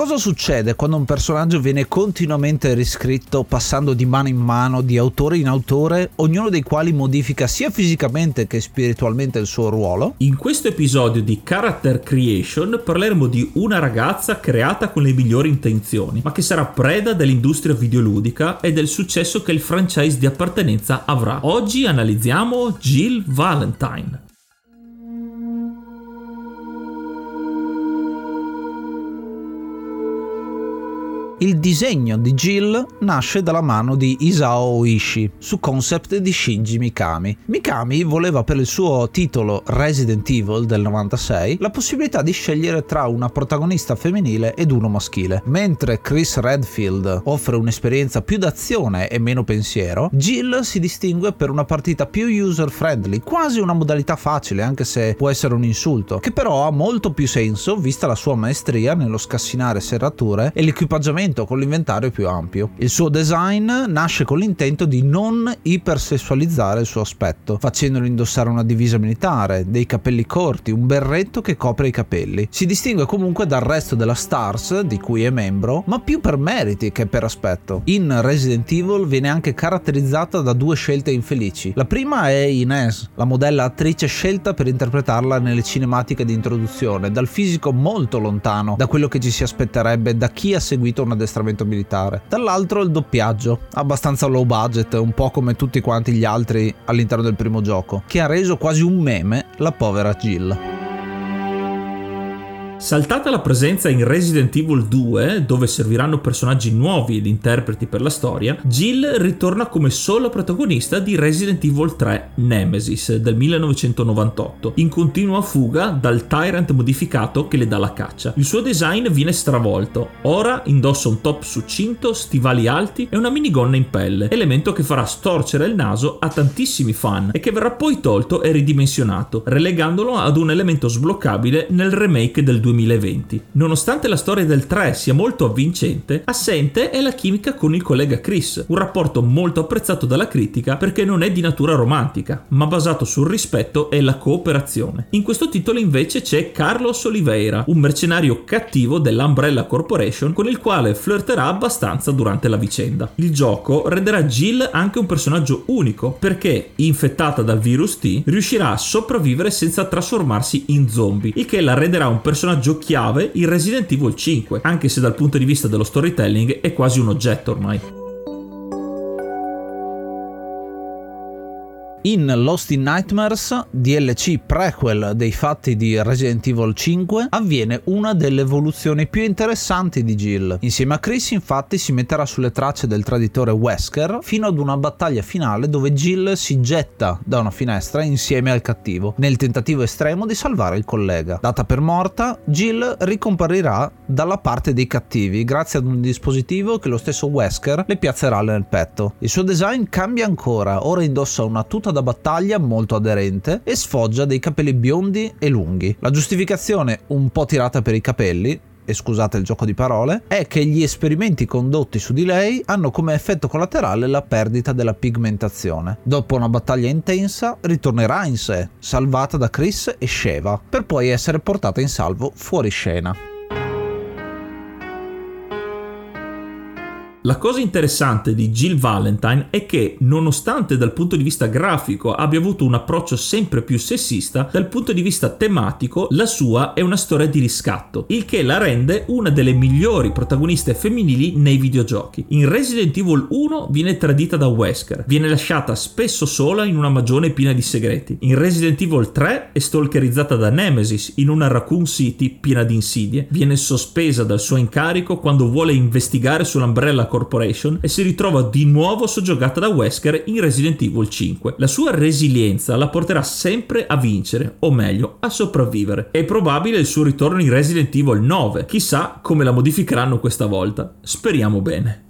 Cosa succede quando un personaggio viene continuamente riscritto passando di mano in mano, di autore in autore, ognuno dei quali modifica sia fisicamente che spiritualmente il suo ruolo? In questo episodio di Character Creation parleremo di una ragazza creata con le migliori intenzioni, ma che sarà preda dell'industria videoludica e del successo che il franchise di appartenenza avrà. Oggi analizziamo Jill Valentine. Il disegno di Jill nasce dalla mano di Isao Oishi su concept di Shinji Mikami. Mikami voleva per il suo titolo Resident Evil del 96 la possibilità di scegliere tra una protagonista femminile ed uno maschile. Mentre Chris Redfield offre un'esperienza più d'azione e meno pensiero, Jill si distingue per una partita più user friendly, quasi una modalità facile anche se può essere un insulto, che però ha molto più senso vista la sua maestria nello scassinare serrature e l'equipaggiamento abbigliamento con l'inventario più ampio. Il suo design nasce con l'intento di non ipersessualizzare il suo aspetto, facendolo indossare una divisa militare, dei capelli corti, un berretto che copre i capelli. Si distingue comunque dal resto della Stars, di cui è membro, ma più per meriti che per aspetto. In Resident Evil viene anche caratterizzata da due scelte infelici. La prima è Inez, la modella attrice scelta per interpretarla nelle cinematiche di introduzione, dal fisico molto lontano da quello che ci si aspetterebbe da chi ha seguito una addestramento militare. Dall'altro il doppiaggio, abbastanza low budget, un po' come tutti quanti gli altri all'interno del primo gioco, che ha reso quasi un meme la povera Jill. Saltata la presenza in Resident Evil 2, dove serviranno personaggi nuovi ed interpreti per la storia, Jill ritorna come sola protagonista di Resident Evil 3 Nemesis del 1998, in continua fuga dal Tyrant modificato che le dà la caccia. Il suo design viene stravolto, ora indossa un top succinto, stivali alti e una minigonna in pelle, elemento che farà storcere il naso a tantissimi fan e che verrà poi tolto e ridimensionato, relegandolo ad un elemento sbloccabile nel remake del 2000 2020. Nonostante la storia del 3 sia molto avvincente, assente è la chimica con il collega Chris, un rapporto molto apprezzato dalla critica perché non è di natura romantica, ma basato sul rispetto e la cooperazione. In questo titolo invece c'è Carlos Oliveira, un mercenario cattivo dell'Umbrella Corporation con il quale flirterà abbastanza durante la vicenda. Il gioco renderà Jill anche un personaggio unico perché, infettata dal virus T, riuscirà a sopravvivere senza trasformarsi in zombie, il che la renderà un personaggio personaggio chiave in Resident Evil 5, anche se dal punto di vista dello storytelling è quasi un oggetto ormai. In Lost in Nightmares, DLC prequel dei fatti di Resident Evil 5, avviene una delle evoluzioni più interessanti di Jill. Insieme a Chris infatti si metterà sulle tracce del traditore Wesker fino ad una battaglia finale dove Jill si getta da una finestra insieme al cattivo, nel tentativo estremo di salvare il collega. Data per morta, Jill ricomparirà dalla parte dei cattivi grazie ad un dispositivo che lo stesso Wesker le piazzerà nel petto. Il suo design cambia ancora, ora indossa una tuta da battaglia molto aderente e sfoggia dei capelli biondi e lunghi. La giustificazione, un po' tirata per i capelli, e scusate il gioco di parole, è che gli esperimenti condotti su di lei hanno come effetto collaterale la perdita della pigmentazione. Dopo una battaglia intensa, ritornerà in sé, salvata da Chris e Sheva, per poi essere portata in salvo fuori scena. La cosa interessante di Jill Valentine è che, nonostante dal punto di vista grafico abbia avuto un approccio sempre più sessista, dal punto di vista tematico la sua è una storia di riscatto, il che la rende una delle migliori protagoniste femminili nei videogiochi. In Resident Evil 1 viene tradita da Wesker, viene lasciata spesso sola in una magione piena di segreti. In Resident Evil 3 è stalkerizzata da Nemesis in una Raccoon City piena di insidie, viene sospesa dal suo incarico quando vuole investigare sull'Umbrella Corporation e si ritrova di nuovo soggiogata da Wesker in Resident Evil 5. La sua resilienza la porterà sempre a vincere, o meglio, a sopravvivere. È probabile il suo ritorno in Resident Evil 9, chissà come la modificheranno questa volta. Speriamo bene.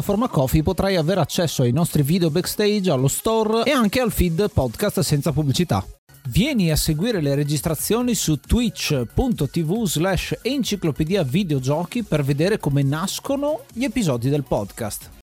piattaforma Coffee potrai avere accesso ai nostri video backstage, allo store e anche al feed podcast senza pubblicità. Vieni a seguire le registrazioni su twitch.tv slash enciclopedia videogiochi per vedere come nascono gli episodi del podcast.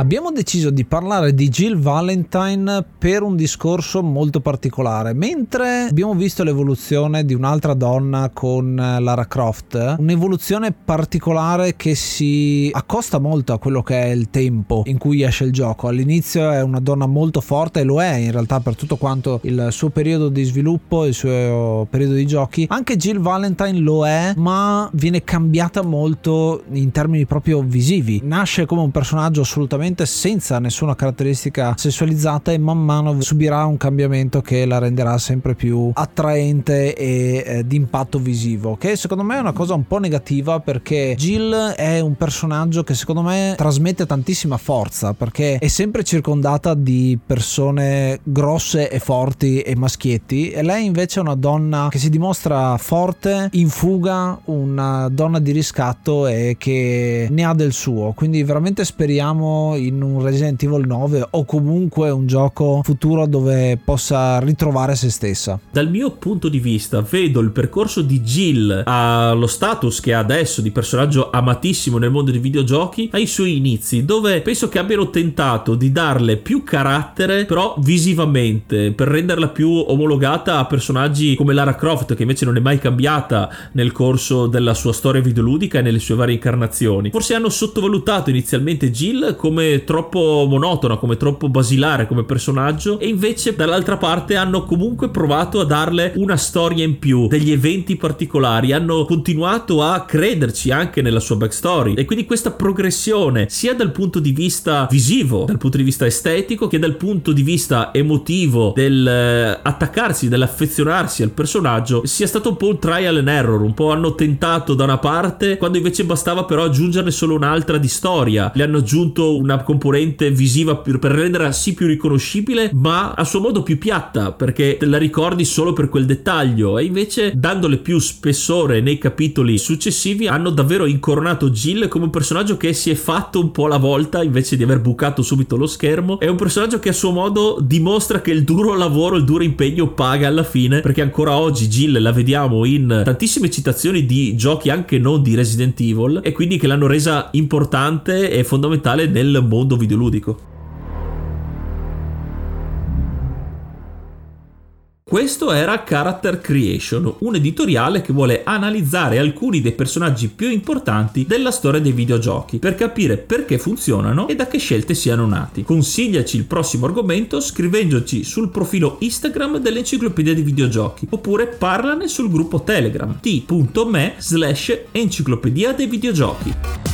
Abbiamo deciso di parlare di Jill Valentine per un discorso molto particolare. Mentre abbiamo visto l'evoluzione di un'altra donna con Lara Croft, un'evoluzione particolare che si accosta molto a quello che è il tempo in cui esce il gioco. All'inizio è una donna molto forte e lo è in realtà per tutto quanto il suo periodo di sviluppo, il suo periodo di giochi. Anche Jill Valentine lo è, ma viene cambiata molto in termini proprio visivi. Nasce come un personaggio assolutamente assolutamente senza nessuna caratteristica sessualizzata e man mano subirà un cambiamento che la renderà sempre più attraente e eh, di impatto visivo che secondo me è una cosa un po' negativa perché Jill è un personaggio che secondo me trasmette tantissima forza perché è sempre circondata di persone grosse e forti e maschietti e lei invece è una donna che si dimostra forte in fuga una donna di riscatto e che ne ha del suo. Quindi veramente speriamo in un Resident Evil 9 o comunque un gioco futuro dove possa ritrovare se stessa. Dal mio punto di vista vedo il percorso di Jill allo status che ha adesso di personaggio amatissimo nel mondo dei videogiochi ai suoi inizi dove penso che abbiano tentato di darle più carattere però visivamente per renderla più omologata a personaggi come Lara Croft che invece non è mai cambiata nel corso della sua storia videoludica e nelle sue varie incarnazioni. Forse hanno sottovalutato inizialmente Jill come troppo monotona, come troppo basilare come personaggio e invece dall'altra parte hanno comunque provato a darle una storia in più, degli eventi particolari, hanno continuato a crederci anche nella sua backstory. E quindi questa progressione sia dal punto di vista visivo, dal punto di vista estetico che dal punto di vista emotivo del eh, dell'affezionarsi al personaggio sia stato un po' un trial and error, un po' hanno tentato da una parte quando invece bastava però aggiungerne solo un'altra di storia, le hanno aggiunto una componente visiva per, per renderla sì più riconoscibile, ma a suo modo più piatta, perché te la ricordi solo per quel dettaglio. E invece, dandole più spessore nei capitoli successivi, hanno davvero incoronato Jill come un personaggio che si è fatto un po' la volta invece di aver bucato subito lo schermo. È un personaggio che a suo modo dimostra che il duro lavoro, il duro impegno paga alla fine, perché ancora oggi Jill la vediamo in tantissime citazioni di giochi anche non di Resident Evil, e quindi che l'hanno resa importante e fondamentale nel mondo videoludico. Questo era Character Creation, un editoriale che vuole analizzare alcuni dei personaggi più importanti della storia dei videogiochi per capire perché funzionano e da che scelte siano nati. Consigliaci il prossimo argomento scrivendoci sul profilo Instagram dell'Enciclopedia dei Videogiochi oppure parlane sul gruppo Telegram t.me slash enciclopedia dei videogiochi.